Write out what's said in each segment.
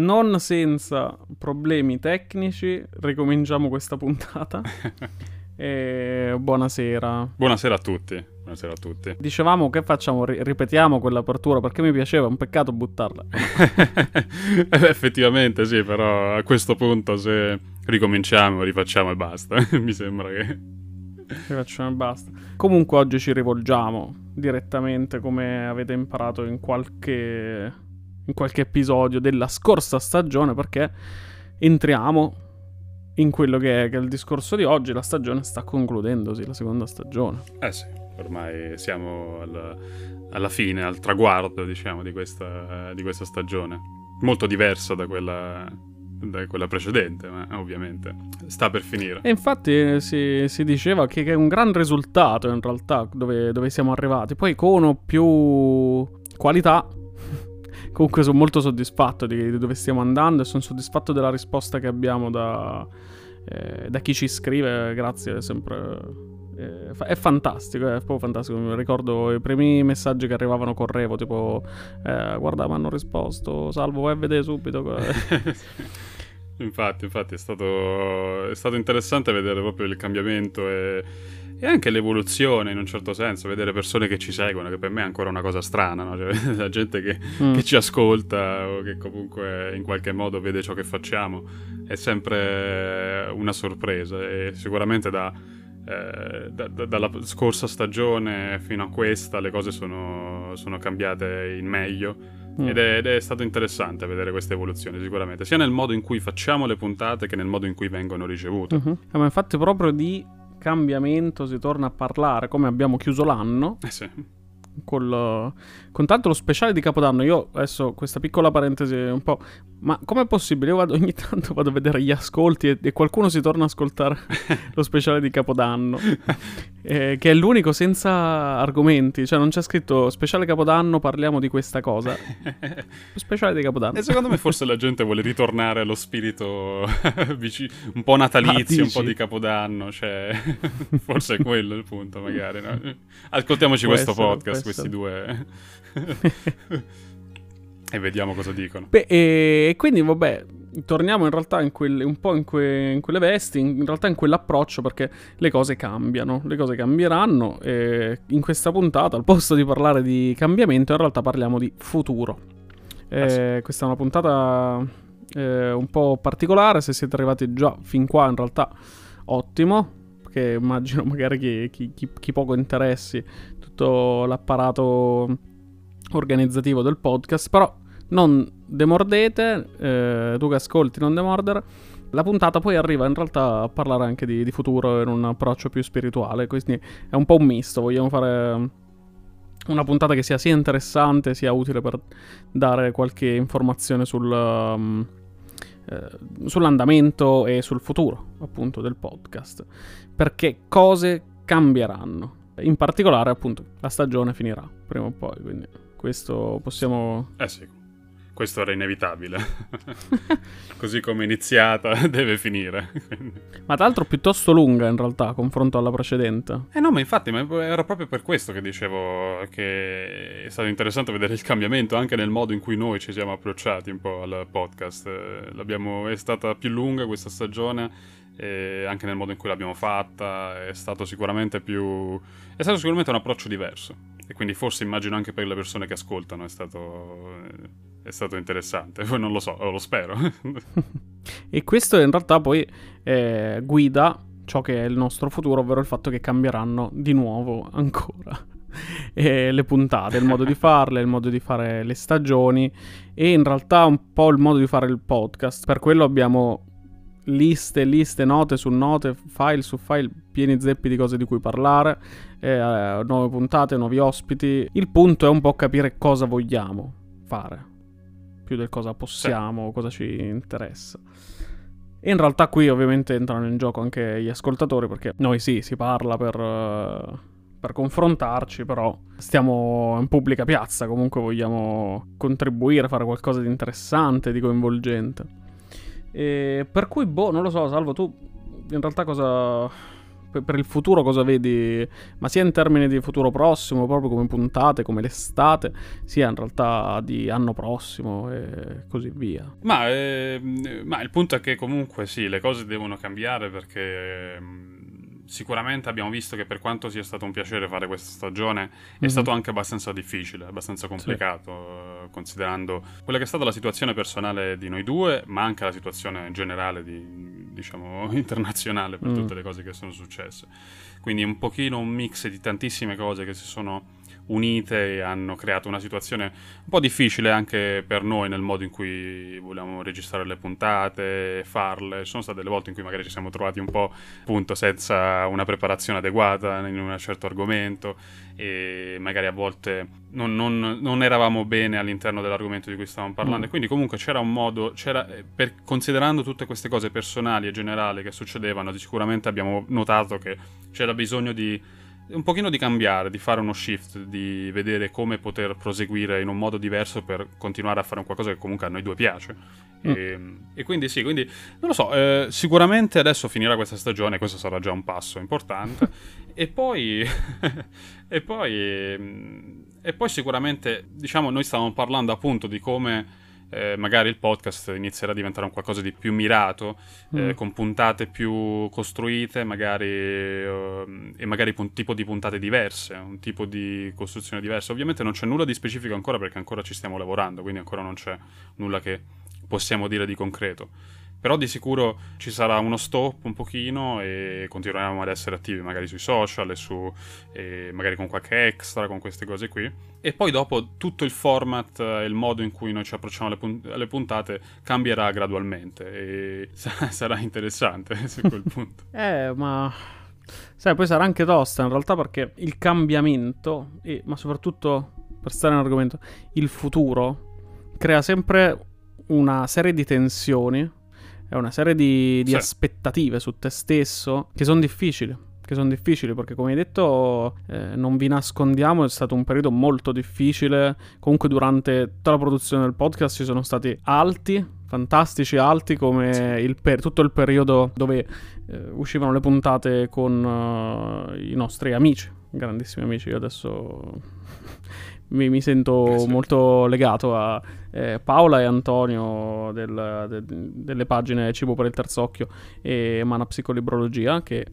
non senza problemi tecnici, ricominciamo questa puntata. e buonasera. Buonasera a tutti. Buonasera a tutti. Dicevamo che facciamo, Ri- ripetiamo quell'apertura perché mi piaceva, è un peccato buttarla. Effettivamente sì, però a questo punto se ricominciamo, rifacciamo e basta. mi sembra che... Rifacciamo e basta. Comunque oggi ci rivolgiamo direttamente come avete imparato in qualche in qualche episodio della scorsa stagione perché entriamo in quello che è, che è il discorso di oggi. La stagione sta concludendosi, la seconda stagione. Eh sì, ormai siamo alla, alla fine, al traguardo, diciamo, di questa, di questa stagione. Molto diversa da quella, da quella precedente, ma ovviamente sta per finire. E infatti eh, si, si diceva che, che, è un gran risultato in realtà dove, dove siamo arrivati. Poi con più qualità Comunque sono molto soddisfatto di, dove stiamo andando e sono soddisfatto della risposta che abbiamo da, eh, da chi ci scrive. Grazie, è sempre... Eh, è fantastico, è proprio fantastico. Mi ricordo i primi messaggi che arrivavano correvo, tipo eh, guarda, mi hanno risposto, salvo, vai a vedere subito. infatti, infatti è stato, è stato interessante vedere proprio il cambiamento e e anche l'evoluzione in un certo senso, vedere persone che ci seguono, che per me è ancora una cosa strana, no? cioè, la gente che, mm. che, ci ascolta o che comunque in qualche modo vede ciò che facciamo, è sempre una sorpresa e sicuramente da, eh, da, da, dalla scorsa stagione fino a questa le cose sono, sono cambiate in meglio. Mm. Ed, è, ed, è, stato interessante vedere questa evoluzione, sicuramente, sia nel modo in cui facciamo le puntate che nel modo in cui vengono ricevute. Mm-hmm. ma infatti, proprio di cambiamento si torna a parlare come abbiamo chiuso l'anno. Eh sì. Col, con tanto lo speciale di Capodanno. Io adesso questa piccola parentesi un po'. Ma com'è possibile? Io vado, ogni tanto vado a vedere gli ascolti e, e qualcuno si torna a ascoltare lo speciale di Capodanno. eh, che è l'unico senza argomenti. Cioè, non c'è scritto speciale Capodanno, parliamo di questa cosa. speciale di Capodanno. E secondo me forse la gente vuole ritornare allo spirito un po' natalizio, ah, un po' di Capodanno. Cioè, forse è quello il punto, magari. No? Ascoltiamoci questo podcast, questi due. E vediamo cosa dicono. Beh, e quindi vabbè, torniamo in realtà in quelle, un po' in, que, in, quelle vesti, in realtà in quell'approccio perché le cose cambiano, le cose cambieranno e in questa puntata al posto di parlare di cambiamento in realtà parliamo di futuro. Eh, ah, sì. Questa è una puntata eh, un po' particolare, se siete arrivati già fin qua in realtà ottimo, perché immagino magari chi, chi, chi, chi poco interessi tutto l'apparato organizzativo del podcast, però non demordete, eh, tu che ascolti non demordere. La puntata poi arriva in realtà a parlare anche di, di, futuro in un approccio più spirituale, quindi è un po' un misto, vogliamo fare una puntata che sia sia interessante sia utile per dare qualche informazione sul, um, eh, sull'andamento e sul futuro appunto del podcast, perché cose cambieranno. In particolare appunto la stagione finirà prima o poi, quindi questo possiamo... Eh sì questo era inevitabile. Così come è iniziata, deve finire. ma tra l'altro piuttosto lunga in realtà, confronto alla precedente. Eh no, ma infatti, ma era proprio per questo che dicevo che è stato interessante vedere il cambiamento anche nel modo in cui noi ci siamo approcciati un po' al podcast. L'abbiamo, è stata più lunga questa stagione e anche nel modo in cui l'abbiamo fatta è stato sicuramente più è stato sicuramente un approccio diverso e quindi forse immagino anche per le persone che ascoltano è stato è stato interessante. Poi non lo so, lo spero. e questo in realtà poi eh, guida ciò che è il nostro futuro, ovvero il fatto che cambieranno di nuovo ancora e le puntate, il modo di farle, il modo di fare le stagioni e in realtà un po' il modo di fare il podcast. Per quello abbiamo liste, liste, note su note, file su file pieni zeppi di cose di cui parlare, eh, nuove puntate, nuovi ospiti. Il punto è un po' capire cosa vogliamo fare più del cosa possiamo, sì. cosa ci interessa. E in realtà qui ovviamente entrano in gioco anche gli ascoltatori perché noi sì, si parla per, per confrontarci, però stiamo in pubblica piazza, comunque vogliamo contribuire, fare qualcosa di interessante, di coinvolgente. E per cui, boh, non lo so, Salvo, tu in realtà cosa per, il futuro cosa vedi? Ma sia in termini di futuro prossimo, proprio come puntate, come l'estate, sia in realtà di anno prossimo e così via. Ma, eh, ma il punto è che comunque sì, le cose devono cambiare perché sicuramente abbiamo visto che per quanto sia stato un piacere fare questa stagione, mm-hmm. è mhm. stato anche abbastanza difficile, abbastanza complicato, sì. considerando quella che è stata la situazione personale di noi due, ma anche la situazione generale, di, diciamo, internazionale per mm. tutte le cose che sono successe. Quindi un pochino un mix di tantissime cose che si sono unite e hanno creato una situazione un po' difficile anche per noi nel modo in cui volevamo registrare le puntate, farle. Ci sono state delle volte in cui magari ci siamo trovati un po' appunto senza una preparazione adeguata in un certo argomento e magari a volte non, non, non eravamo bene all'interno dell'argomento di cui stavamo parlando. Mm. quindi comunque c'era un modo, c'era, per, considerando tutte queste cose personali e generali che succedevano, sicuramente abbiamo notato che c'era bisogno di un pochino di cambiare, di fare uno shift, di vedere come poter proseguire in un modo diverso per continuare a fare un qualcosa che comunque a noi due piace. Mm. E, e, quindi sì, quindi non lo so, eh, sicuramente adesso finirà questa stagione, questo sarà già un passo importante. e poi... e poi... E poi sicuramente, diciamo, noi stavamo parlando appunto di come eh, magari il podcast inizierà a diventare un qualcosa di più mirato, eh, mm. con puntate più costruite, magari, uh, e magari un tipo di puntate diverse, un tipo di costruzione diversa. Ovviamente non c'è nulla di specifico ancora perché ancora ci stiamo lavorando, quindi ancora non c'è nulla che possiamo dire di concreto. Però di sicuro ci sarà uno stop un pochino e continueremo ad essere attivi magari sui social e su, e magari con qualche extra, con queste cose qui. E poi dopo tutto il format e il modo in cui noi ci approcciamo alle, punt- alle puntate cambierà gradualmente e sarà interessante su quel punto. eh, ma... Sai, poi sarà anche tosta in realtà perché il cambiamento, e, ma soprattutto per stare in argomento, il futuro crea sempre una serie di tensioni è una serie di, di sì. aspettative su te stesso che sono difficili. Che sono difficili perché, come hai detto, eh, non vi nascondiamo, è stato un periodo molto difficile. Comunque, durante tutta la produzione del podcast ci sono stati alti, fantastici alti, come sì. il per- tutto il periodo dove eh, uscivano le puntate con uh, i nostri amici, grandissimi amici. Io adesso mi, mi sento molto legato a eh, Paola e Antonio del, de, delle pagine Cibo per il Terzo Occhio e Mana Psicolibrologia, che,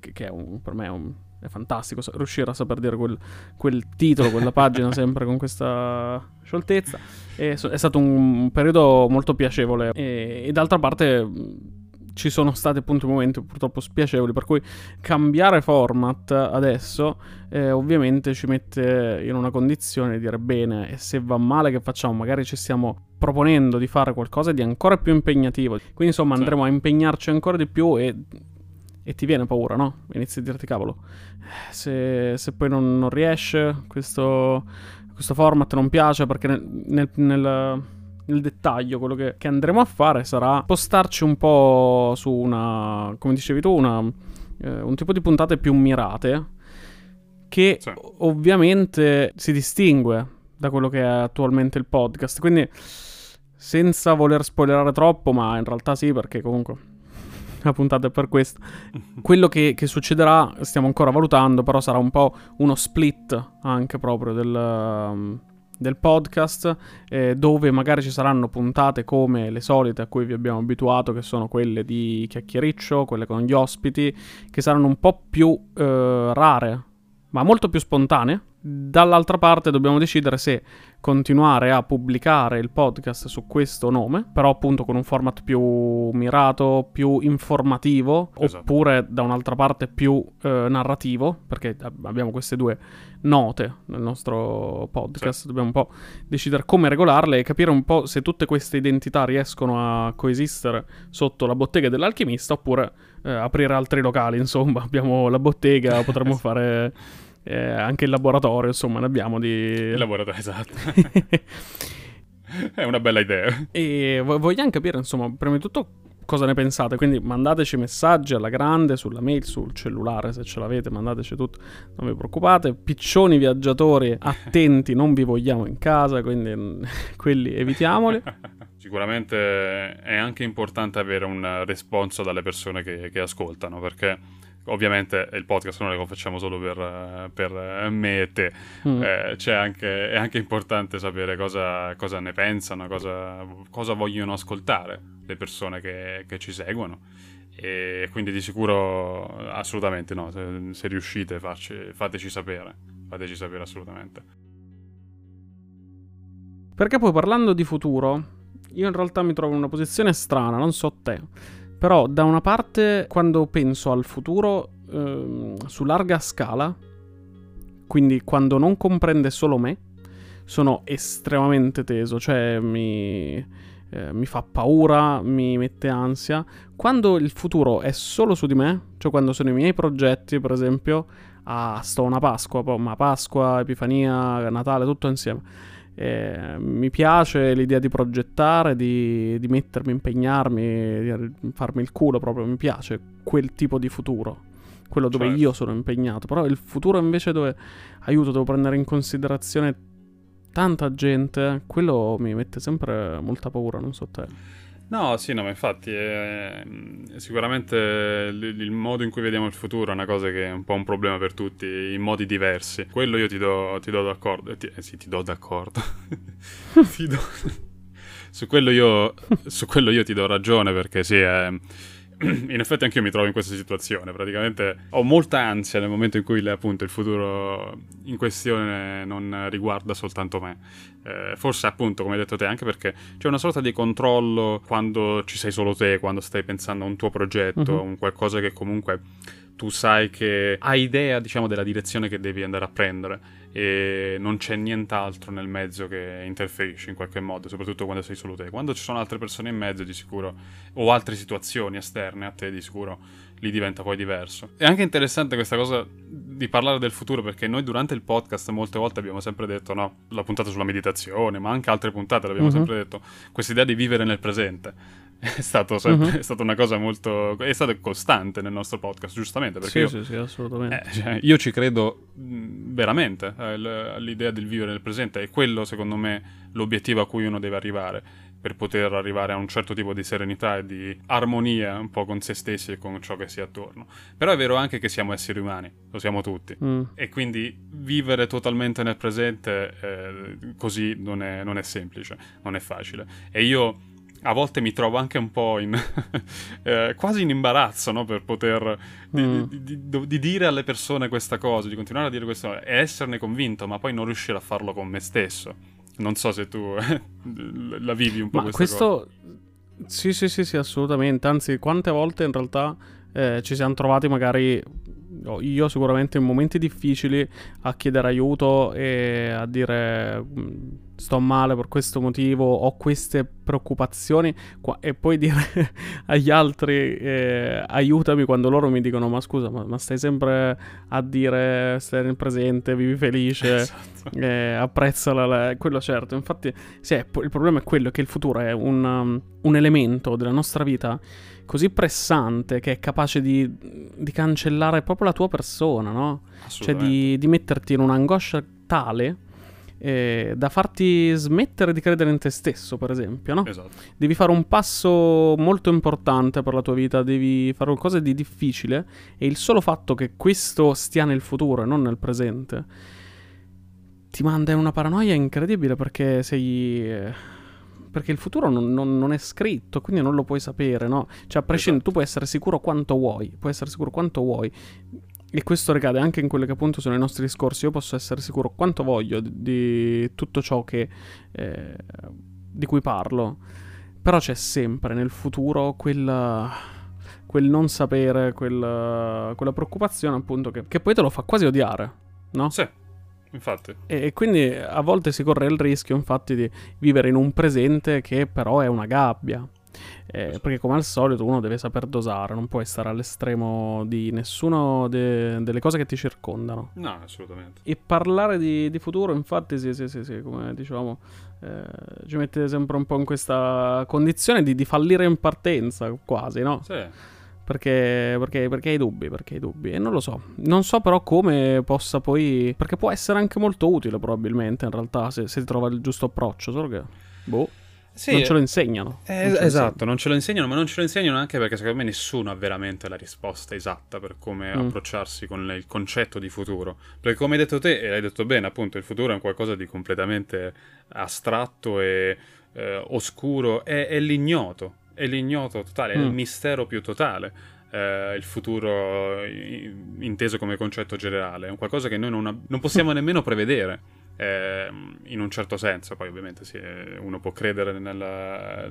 che è un, per me è, un, è, fantastico riuscire a saper dire quel, quel titolo, quella pagina sempre con questa scioltezza. E, è stato un periodo molto piacevole e, e d'altra parte ci sono stati appunto momenti purtroppo spiacevoli, per cui cambiare format adesso eh, ovviamente ci mette in una condizione di dire bene, e se va male che facciamo? Magari ci stiamo proponendo di fare qualcosa di ancora più impegnativo. Quindi insomma andremo a impegnarci ancora di più e, e ti viene paura, no? Inizi a dirti cavolo, se, se poi non, non riesce questo, questo format non piace perché nel, nel, nel nel dettaglio quello che, che, andremo a fare sarà spostarci un po' su una, come dicevi tu, una, eh, un tipo di puntate più mirate che sì. ovviamente si distingue da quello che è attualmente il podcast. Quindi senza voler spoilerare troppo, ma in realtà sì, perché comunque la puntata è per questo. Quello che, che, succederà stiamo ancora valutando, però sarà un po' uno split anche proprio del, del podcast eh, dove magari ci saranno puntate come le solite a cui vi abbiamo abituato che sono quelle di chiacchiericcio, quelle con gli ospiti che saranno un po' più eh, rare ma molto più spontanee Dall'altra parte dobbiamo decidere se continuare a pubblicare il podcast su questo nome, però appunto con un format più mirato, più informativo, esatto. oppure da un'altra parte più eh, narrativo, perché abbiamo queste due note nel nostro podcast, sì. dobbiamo un po' decidere come regolarle e capire un po' se tutte queste identità riescono a coesistere sotto la bottega dell'alchimista oppure eh, aprire altri locali, insomma, abbiamo la bottega, potremmo fare eh, anche il laboratorio, insomma, ne abbiamo di... Il laboratorio, esatto. È una bella idea. E vogliamo capire, insomma, prima di tutto cosa ne pensate. Quindi mandateci messaggi alla grande sulla mail, sul cellulare, se ce l'avete, mandateci tutto, non vi preoccupate. Piccioni viaggiatori attenti, non vi vogliamo in casa, quindi quelli evitiamoli. Sicuramente è anche importante avere un responso dalle persone che, che ascoltano, perché ovviamente il podcast non lo facciamo solo per, per me e te, mm. eh, anche, è anche importante sapere cosa, cosa ne pensano, cosa, cosa, vogliono ascoltare le persone che, che ci seguono e quindi di sicuro assolutamente no, se, se riuscite facci, fateci sapere, fateci sapere assolutamente. Perché poi parlando di futuro, io in realtà mi trovo in una posizione strana, non so te, però da una parte quando penso al futuro eh, su larga scala, quindi quando non comprende solo me, sono estremamente teso, cioè mi eh, mi fa paura, mi mette ansia. Quando il futuro è solo su di me, cioè quando sono i miei progetti, per esempio, ah, sto una Pasqua, ma Pasqua, Epifania, Natale, tutto insieme. Eh, mi piace l'idea di progettare, di, di mettermi, impegnarmi, di farmi il culo proprio, mi piace quel tipo di futuro quello dove certo. io sono impegnato, però il futuro invece dove aiuto, devo prendere in considerazione tanta gente, quello mi mette sempre molta paura, non so te. No, sì, no, ma infatti è, sicuramente il, il, modo in cui vediamo il futuro è una cosa che è un po' un problema per tutti, in modi diversi. Quello io ti do, ti do d'accordo, ti, eh sì, ti do d'accordo. ti do... su, quello io, su quello io ti do ragione perché sì, è in effetti anche io mi trovo in questa situazione. Praticamente ho molta ansia nel momento in cui appunto il futuro in questione non riguarda soltanto me. Eh, forse appunto, come hai detto te, anche perché c'è una sorta di controllo quando ci sei solo te, quando stai pensando a un tuo progetto, uh-huh. un qualcosa che comunque tu sai che hai idea, diciamo, della direzione che devi andare a prendere e non c'è nient'altro nel mezzo che interferisce in qualche modo, soprattutto quando sei solo te. Quando ci sono altre persone in mezzo, di sicuro, o altre situazioni esterne a te, di sicuro, lì diventa poi diverso. È anche interessante questa cosa di parlare del futuro, perché noi durante il podcast molte volte abbiamo sempre detto, no, la puntata sulla meditazione, ma anche altre puntate l'abbiamo uh-huh. sempre detto, questa idea di vivere nel presente. È, stato sempre, uh-huh. è stata una cosa molto. è stata costante nel nostro podcast, giustamente. Perché sì, io, sì, sì, assolutamente. Eh, cioè, io ci credo veramente eh, all'idea del vivere nel presente. È quello, secondo me, l'obiettivo a cui uno deve arrivare per poter arrivare a un certo tipo di serenità e di armonia un po' con se stessi e con ciò che si è attorno. Però è vero anche che siamo esseri umani, lo siamo tutti. Mm. E quindi vivere totalmente nel presente eh, così non è, non è semplice, non è facile. E io a volte mi trovo anche un po' in eh, quasi in imbarazzo no? per poter di, mm. di, di, di, dire alle persone questa cosa, di continuare a dire questo e esserne convinto, ma poi non riuscire a farlo con me stesso. Non so se tu la vivi un po' ma questo... Cosa. Sì, sì, sì, sì, assolutamente. Anzi, quante volte in realtà eh, ci siamo trovati magari io sicuramente in momenti difficili a chiedere aiuto e a dire mm, sto male per questo motivo, ho queste preoccupazioni e poi dire agli altri eh, aiutami quando loro mi dicono ma scusa ma, ma, stai sempre a dire stai nel presente, vivi felice, esatto. eh, apprezza la, la, quello certo, infatti sì, il problema è quello che il futuro è un, um, un elemento della nostra vita così pressante che è capace di, di cancellare proprio la tua persona, no? Cioè di, di metterti in un'angoscia tale eh, da farti smettere di credere in te stesso, per esempio, no? Esatto. Devi fare un passo molto importante per la tua vita, devi fare qualcosa di difficile e il solo fatto che questo stia nel futuro e non nel presente ti manda in una paranoia incredibile perché sei... Perché il futuro non, non, non, è scritto, quindi non lo puoi sapere, no? Cioè, a prescindere, esatto. tu puoi essere sicuro quanto vuoi, puoi essere sicuro quanto vuoi. E questo ricade anche in quelli che appunto sono i nostri discorsi. Io posso essere sicuro quanto voglio di, di tutto ciò che, eh, di cui parlo. Però c'è sempre nel futuro quel, quel non sapere, quel, quella preoccupazione appunto che, che poi te lo fa quasi odiare, no? Sì. Infatti. E, quindi a volte si corre il rischio, infatti, di vivere in un presente che però è una gabbia. Eh, perché come al solito uno deve saper dosare, non puoi stare all'estremo di nessuno de- delle cose che ti circondano. No, assolutamente. E parlare di, di futuro, infatti, sì, sì, sì, sì come dicevamo, eh, ci mette sempre un po' in questa condizione di, di fallire in partenza, quasi, no? Sì. Perché, perché, perché, hai dubbi, perché hai dubbi. E non lo so. Non so però come possa poi... Perché può essere anche molto utile probabilmente in realtà se, se si trova il giusto approccio, solo che... Boh. Sì, non ce lo insegnano. Eh, non ce esatto, non ce lo insegnano, ma non ce lo insegnano anche perché secondo me nessuno ha veramente la risposta esatta per come mm. approcciarsi con il concetto di futuro. Perché come hai detto te, e l'hai detto bene, appunto, il futuro è un qualcosa di completamente astratto e eh, oscuro, è, è, l'ignoto, è l'ignoto totale, mm. è il mm. mistero più totale. Eh, il futuro inteso come concetto generale, è un qualcosa che noi non, non possiamo nemmeno prevedere eh, in un certo senso, poi ovviamente sì, uno può credere nella,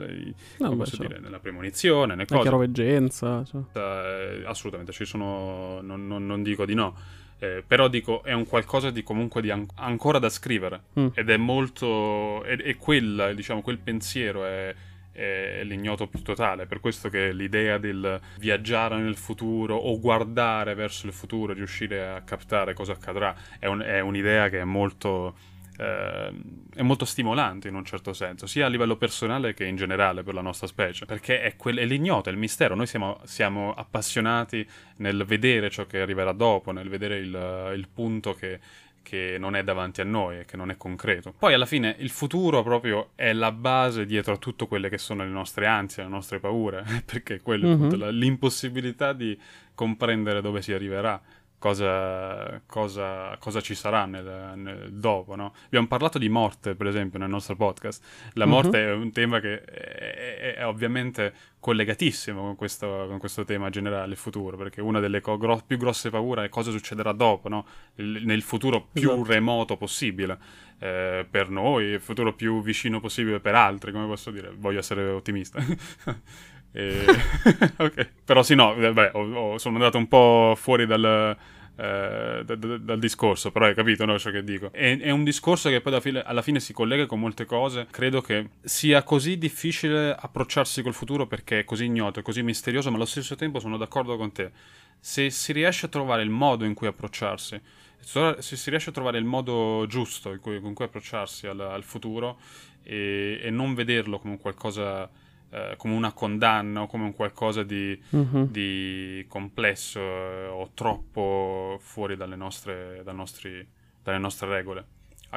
no, beh, dire, nella premonizione, nel La chiaroveggenza. Cioè. Eh, assolutamente, ci sono, non, non, non dico di no. Eh, però dico, è un qualcosa di comunque di an- ancora da scrivere mm. ed è molto... e quella, diciamo, quel pensiero è, è l'ignoto più totale, per questo che l'idea del viaggiare nel futuro o guardare verso il futuro, riuscire a captare cosa accadrà, è, un, è un'idea che è molto, eh, è molto stimolante in un certo senso, sia a livello personale che in generale per la nostra specie, perché è, quel, è l'ignoto, è il mistero, noi siamo, siamo, appassionati nel vedere ciò che arriverà dopo, nel vedere il, il punto che che non è davanti a noi e che non è concreto. Poi alla fine il futuro proprio è la base dietro a tutto quelle che sono le nostre ansie, le nostre paure, perché quello mm-hmm. è l'impossibilità di comprendere dove si arriverà cosa, cosa, cosa ci sarà nel, nel dopo. No? Abbiamo parlato di morte, per esempio, nel nostro podcast. La mhm. morte uh-huh. è un tema che è, è, è ovviamente collegatissimo con questo, con questo, tema generale, il futuro, perché una delle co- gro- più grosse paure è cosa succederà dopo, no? il, nel futuro più esatto. remoto possibile. Eh, per noi, il futuro più vicino possibile per altri, come posso dire, voglio essere ottimista. E... okay. Però sì, no, beh, ho, ho, sono andato un po' fuori dal, eh, da, da, dal discorso, però hai capito no, ciò che dico. È, è un discorso che poi alla fine, alla fine, si collega con molte cose. Credo che sia così difficile approcciarsi col futuro perché è così ignoto, è così misterioso, ma allo stesso tempo sono d'accordo con te. Se si riesce a trovare il modo in cui approcciarsi, se si riesce a trovare il modo giusto cui, con cui approcciarsi al, al futuro e, e non vederlo come qualcosa eh, come una condanna o come un qualcosa di, uh-huh. di complesso eh, o troppo fuori dalle nostre, dalle, nostri, dalle nostre regole.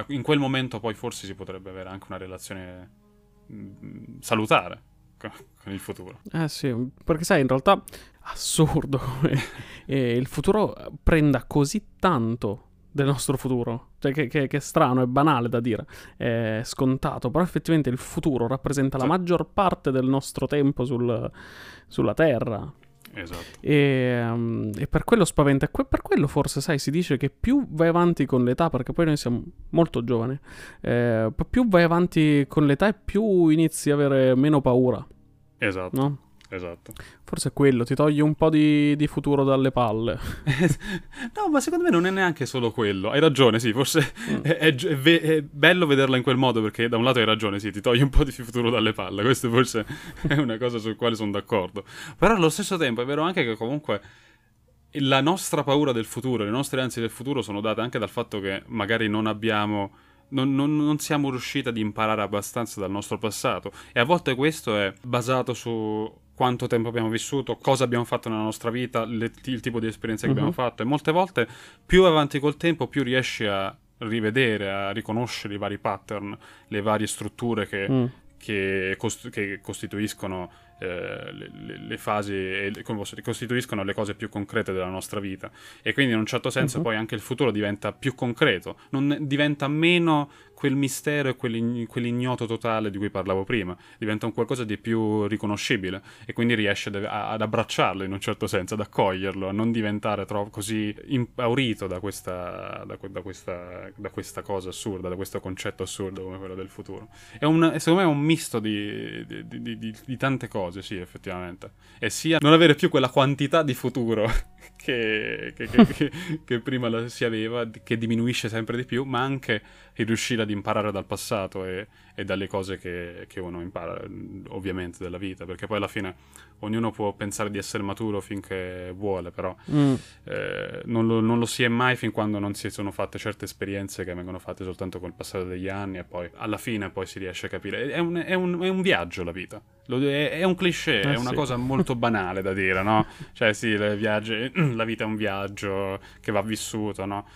In quel momento poi forse si potrebbe avere anche una relazione mh, mm, salutare con, con il futuro. Eh sì, perché sai, in realtà assurdo come il futuro prenda così tanto del nostro futuro. Cioè, che, che, che, è strano, è banale da dire, è scontato, però effettivamente il futuro rappresenta sì. la maggior parte del nostro tempo sul, sulla Terra. Esatto. E, um, e, per quello spaventa. E per quello forse, sai, si dice che più vai avanti con l'età, perché poi noi siamo molto giovani, eh, più vai avanti con l'età e più inizi a avere meno paura. Esatto. No? Esatto. Forse è quello, ti toglie un po' di, di futuro dalle palle. no, ma secondo me non è neanche solo quello. Hai ragione, sì, forse mm. è, è, è, è, bello vederla in quel modo perché da un lato hai ragione, sì, ti toglie un po' di futuro dalle palle. Questo forse è una cosa sul quale sono d'accordo. Però allo stesso tempo è vero anche che comunque la nostra paura del futuro, le nostre ansie del futuro sono date anche dal fatto che magari non abbiamo... Non, non, non, siamo riusciti ad imparare abbastanza dal nostro passato e a volte questo è basato su quanto tempo abbiamo vissuto, cosa abbiamo fatto nella nostra vita, le, il tipo di esperienza che uh-huh. abbiamo fatto e molte volte più avanti col tempo più riesci a rivedere, a riconoscere i vari pattern, le varie strutture che, mm. che, cost- che costituiscono eh, le, le, fasi e costituiscono le cose più concrete della nostra vita e quindi in un certo senso uh-huh. poi anche il futuro diventa più concreto, non diventa meno quel mistero e quell'ign- quell'ignoto totale di cui parlavo prima, diventa un qualcosa di più riconoscibile e quindi riesce ad, ad abbracciarlo in un certo senso, ad accoglierlo, a non diventare troppo così impaurito da questa, da, da, questa, da questa, cosa assurda, da questo concetto assurdo come quello del futuro. È un, secondo me è un misto di, di, di, di tante cose, sì, effettivamente. E sia non avere più quella quantità di futuro che, che, che, che prima si aveva, che diminuisce sempre di più, ma anche il riuscire ad imparare dal passato e, e dalle cose che, che, uno impara, ovviamente, della vita, perché poi alla fine ognuno può pensare di essere maturo finché vuole, però mm. eh, non, lo, non, lo, si è mai fin quando non si sono fatte certe esperienze che vengono fatte soltanto col passare degli anni e poi alla fine poi si riesce a capire. È un, è un, è un viaggio la vita, è, è, un cliché, eh, è una sì. cosa molto banale da dire, no? Cioè sì, viaggi, la vita è un viaggio che va vissuto, no?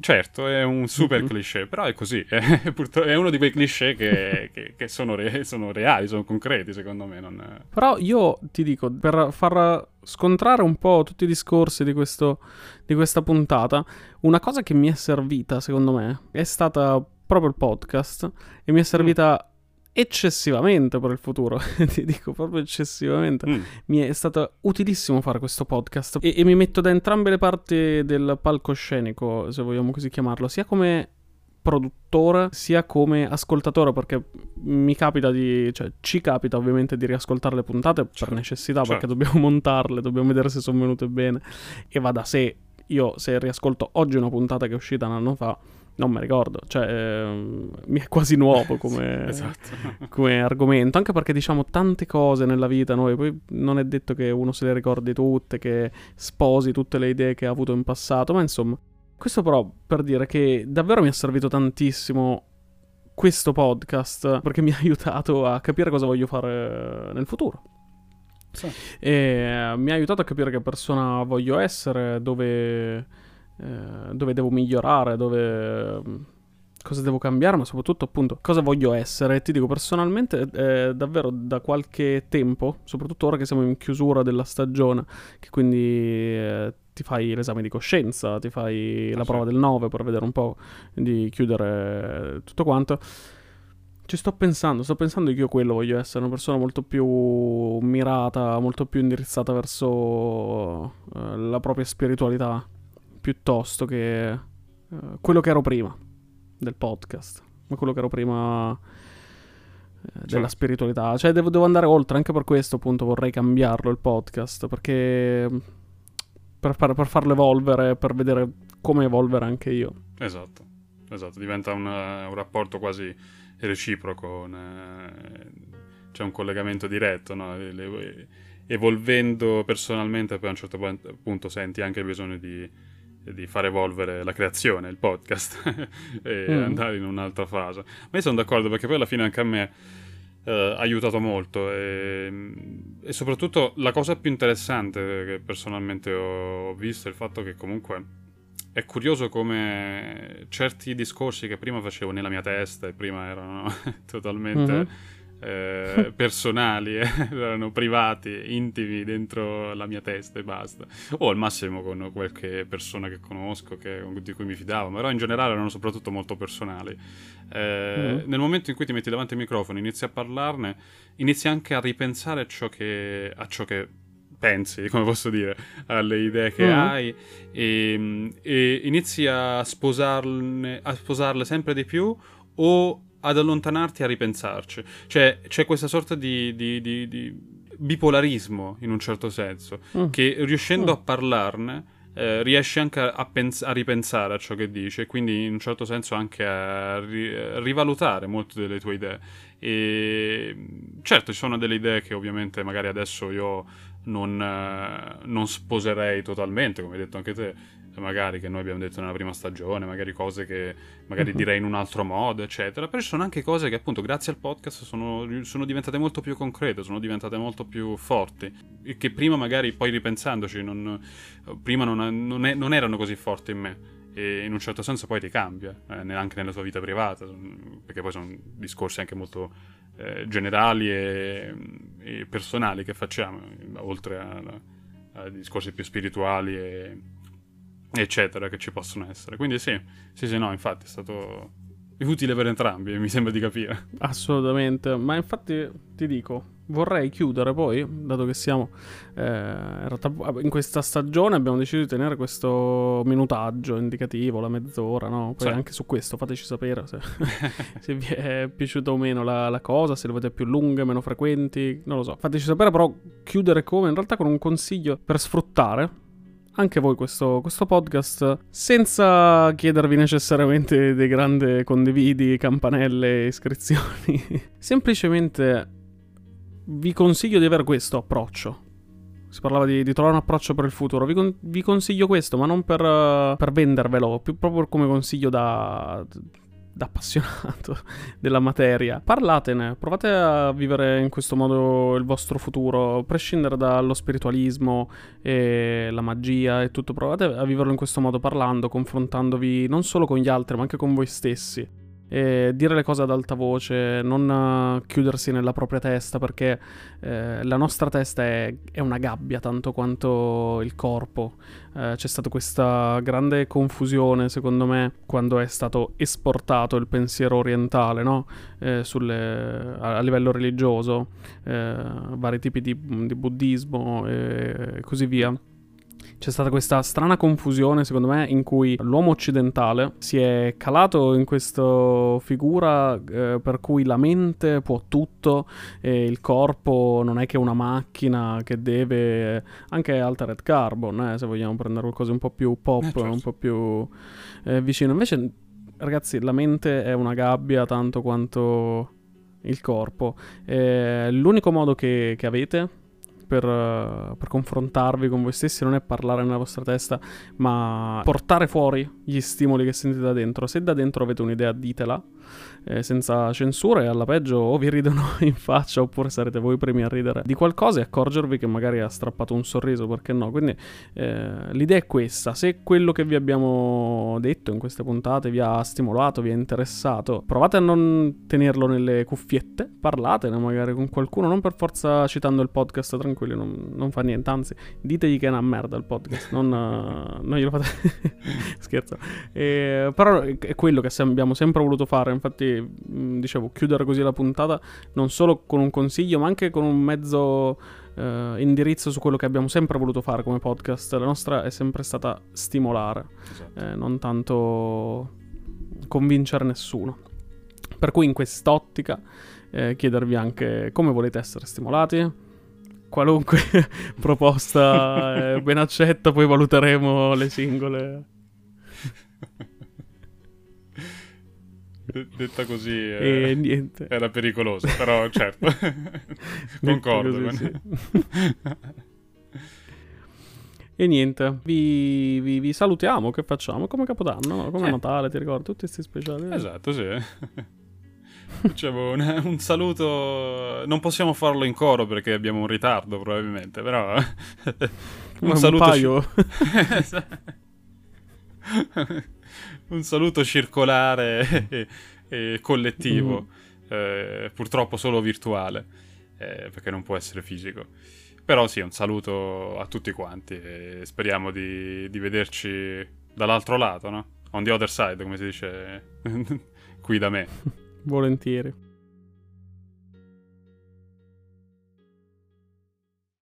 Certo, è un super mm-hmm. cliché, però è così. È, è uno di quei cliché che, che, che sono, re, sono, reali, sono concreti, secondo me. Non... Però io ti dico, per far scontrare un po' tutti i discorsi di, questo, di questa puntata, una cosa che mi è servita, secondo me, è stata proprio il podcast e mi è servita eccessivamente per il futuro, ti dico proprio eccessivamente. Mm. Mi è stato utilissimo fare questo podcast e, e, mi metto da entrambe le parti del palcoscenico, se vogliamo così chiamarlo, sia come produttore sia come ascoltatore perché mi capita di cioè ci capita ovviamente di riascoltare le puntate certo. per necessità certo. perché dobbiamo montarle dobbiamo vedere se sono venute bene e va da sé io se riascolto oggi una puntata che è uscita un anno fa non mi ricordo, cioè eh, mi è quasi nuovo come, esatto. come, argomento, anche perché diciamo tante cose nella vita noi, poi non è detto che uno se le ricordi tutte, che sposi tutte le idee che ha avuto in passato, ma insomma, questo però per dire che davvero mi è servito tantissimo questo podcast perché mi ha aiutato a capire cosa voglio fare nel futuro. Sì. E mi ha aiutato a capire che persona voglio essere, dove eh, dove devo migliorare, dove mm, cosa devo cambiare, ma soprattutto appunto cosa voglio essere. Ti dico personalmente, eh, davvero da qualche tempo, soprattutto ora che siamo in chiusura della stagione, che quindi eh, ti fai l'esame di coscienza, ti fai ah, la prova del 9 per vedere un po' di chiudere tutto quanto. Ci sto pensando, sto pensando che io quello voglio essere, una persona molto più mirata, molto più indirizzata verso uh, la propria spiritualità piuttosto che uh, quello che ero prima del podcast, ma quello che ero prima uh, della certo. spiritualità. Cioè, devo, devo, andare oltre, anche per questo, appunto, vorrei cambiarlo il podcast, perché per, per, per farlo evolvere, per vedere come evolvere anche io. Esatto, esatto, diventa un, un rapporto quasi reciproco, un, c'è un collegamento diretto, no? Le, le, evolvendo personalmente, poi a un certo punto senti anche il bisogno di di far evolvere la creazione, il podcast e mm. andare in un'altra fase. Ma io sono d'accordo perché poi alla fine anche a me eh, ha aiutato molto e, e, soprattutto la cosa più interessante che personalmente ho visto è il fatto che comunque è curioso come certi discorsi che prima facevo nella mia testa e prima erano totalmente... Mm-hmm eh, personali, eh, erano privati, intimi dentro la mia testa e basta. O al massimo con qualche persona che conosco, che, di cui mi fidavo, però in generale erano soprattutto molto personali. Eh, mm-hmm. Nel momento in cui ti metti davanti al microfono, inizi a parlarne, inizi anche a ripensare a ciò che, a ciò che pensi, come posso dire, alle idee che mm. hai e, e, inizi a sposarne, a sposarle sempre di più o ad allontanarti a ripensarci. Cioè, c'è questa sorta di, di, di, di bipolarismo, in un certo senso, mm. che riuscendo mm. a parlarne eh, riesci anche a, pens- a, ripensare a ciò che dice, quindi in un certo senso anche a ri- rivalutare molte delle tue idee. E certo, ci sono delle idee che ovviamente magari adesso io non, eh, non sposerei totalmente, come hai detto anche te magari che noi abbiamo detto nella prima stagione, magari cose che magari uh-huh. direi in un altro modo, eccetera. Però ci sono anche cose che appunto grazie al podcast sono, sono diventate molto più concrete, sono diventate molto più forti, e che prima magari poi ripensandoci non, prima non, non, è, non, erano così forti in me. E in un certo senso poi ti cambia, eh, anche nella tua vita privata, perché poi sono discorsi anche molto eh, generali e, e, personali che facciamo, oltre a, a discorsi più spirituali e, eccetera, che ci possono essere. Quindi sì, sì, sì, no, infatti è stato utile per entrambi, mi sembra di capire. Assolutamente, ma infatti ti dico, vorrei chiudere poi, dato che siamo eh, in, questa stagione abbiamo deciso di tenere questo minutaggio indicativo, la mezz'ora, no? Poi sì. anche su questo fateci sapere se, se vi è piaciuta o meno la, la, cosa, se le volete più lunghe, meno frequenti, non lo so. Fateci sapere però chiudere come, in realtà con un consiglio per sfruttare anche voi questo, questo, podcast senza chiedervi necessariamente dei grandi condividi, campanelle, iscrizioni. Semplicemente vi consiglio di avere questo approccio. Si parlava di, di trovare un approccio per il futuro. Vi, con, vi consiglio questo, ma non per, per vendervelo, più proprio come consiglio da, da appassionato della materia, parlatene, provate a vivere in questo modo il vostro futuro, a prescindere dallo spiritualismo e la magia e tutto, provate a viverlo in questo modo parlando, confrontandovi non solo con gli altri, ma anche con voi stessi eh, dire le cose ad alta voce, non chiudersi nella propria testa perché eh, la nostra testa è, è, una gabbia tanto quanto il corpo. Eh, c'è stata questa grande confusione secondo me quando è stato esportato il pensiero orientale no? Eh, sulle, a, a, livello religioso, eh, vari tipi di, di buddismo e così via c'è stata questa strana confusione, secondo me, in cui l'uomo occidentale si è calato in questa figura eh, per cui la mente può tutto e il corpo non è che una macchina che deve anche altered carbon, eh, se vogliamo prendere qualcosa un po' più pop, eh, certo. un po' più eh, vicino. Invece, ragazzi, la mente è una gabbia tanto quanto il corpo. l'unico modo che, che avete per, per, confrontarvi con voi stessi non è parlare nella vostra testa, ma portare fuori gli stimoli che sentite da dentro. Se da dentro avete un'idea, ditela eh, senza censure, alla peggio o vi ridono in faccia oppure sarete voi primi a ridere di qualcosa e accorgervi che magari ha strappato un sorriso, perché no? Quindi eh, l'idea è questa, se quello che vi abbiamo detto in queste puntate vi ha stimolato, vi ha interessato, provate a non tenerlo nelle cuffiette, parlatene magari con qualcuno, non per forza citando il podcast, tranquilli, non, non fa niente, anzi ditegli che è una merda il podcast, non, non glielo fate... Scherzo. E, però è quello che abbiamo sempre voluto fare, infatti Dicevo, chiudere così la puntata non solo con un consiglio, ma anche con un mezzo uh, indirizzo su quello che abbiamo sempre voluto fare come podcast. La nostra è sempre stata stimolare, esatto. eh, non tanto convincere nessuno. Per cui in quest'ottica eh, chiedervi anche come volete essere stimolati. Qualunque proposta è ben accetta, poi valuteremo le singole. detta così eh, niente. era pericoloso, però certo, concordo. Così, sì. e niente, vi, vi, vi, salutiamo, che facciamo? Come Capodanno, come eh. Natale, ti ricordi? Tutti questi speciali. Esatto, sì. Facciamo un, un, saluto. Non possiamo farlo in coro perché abbiamo un ritardo, probabilmente. Però. un, un saluto. Paio. Un saluto circolare e, e collettivo, mm. eh, purtroppo solo virtuale, eh, perché non può essere fisico. Però sì, un saluto a tutti quanti e speriamo di, di vederci dall'altro lato, no? On the other side, come si dice qui da me. Volentieri.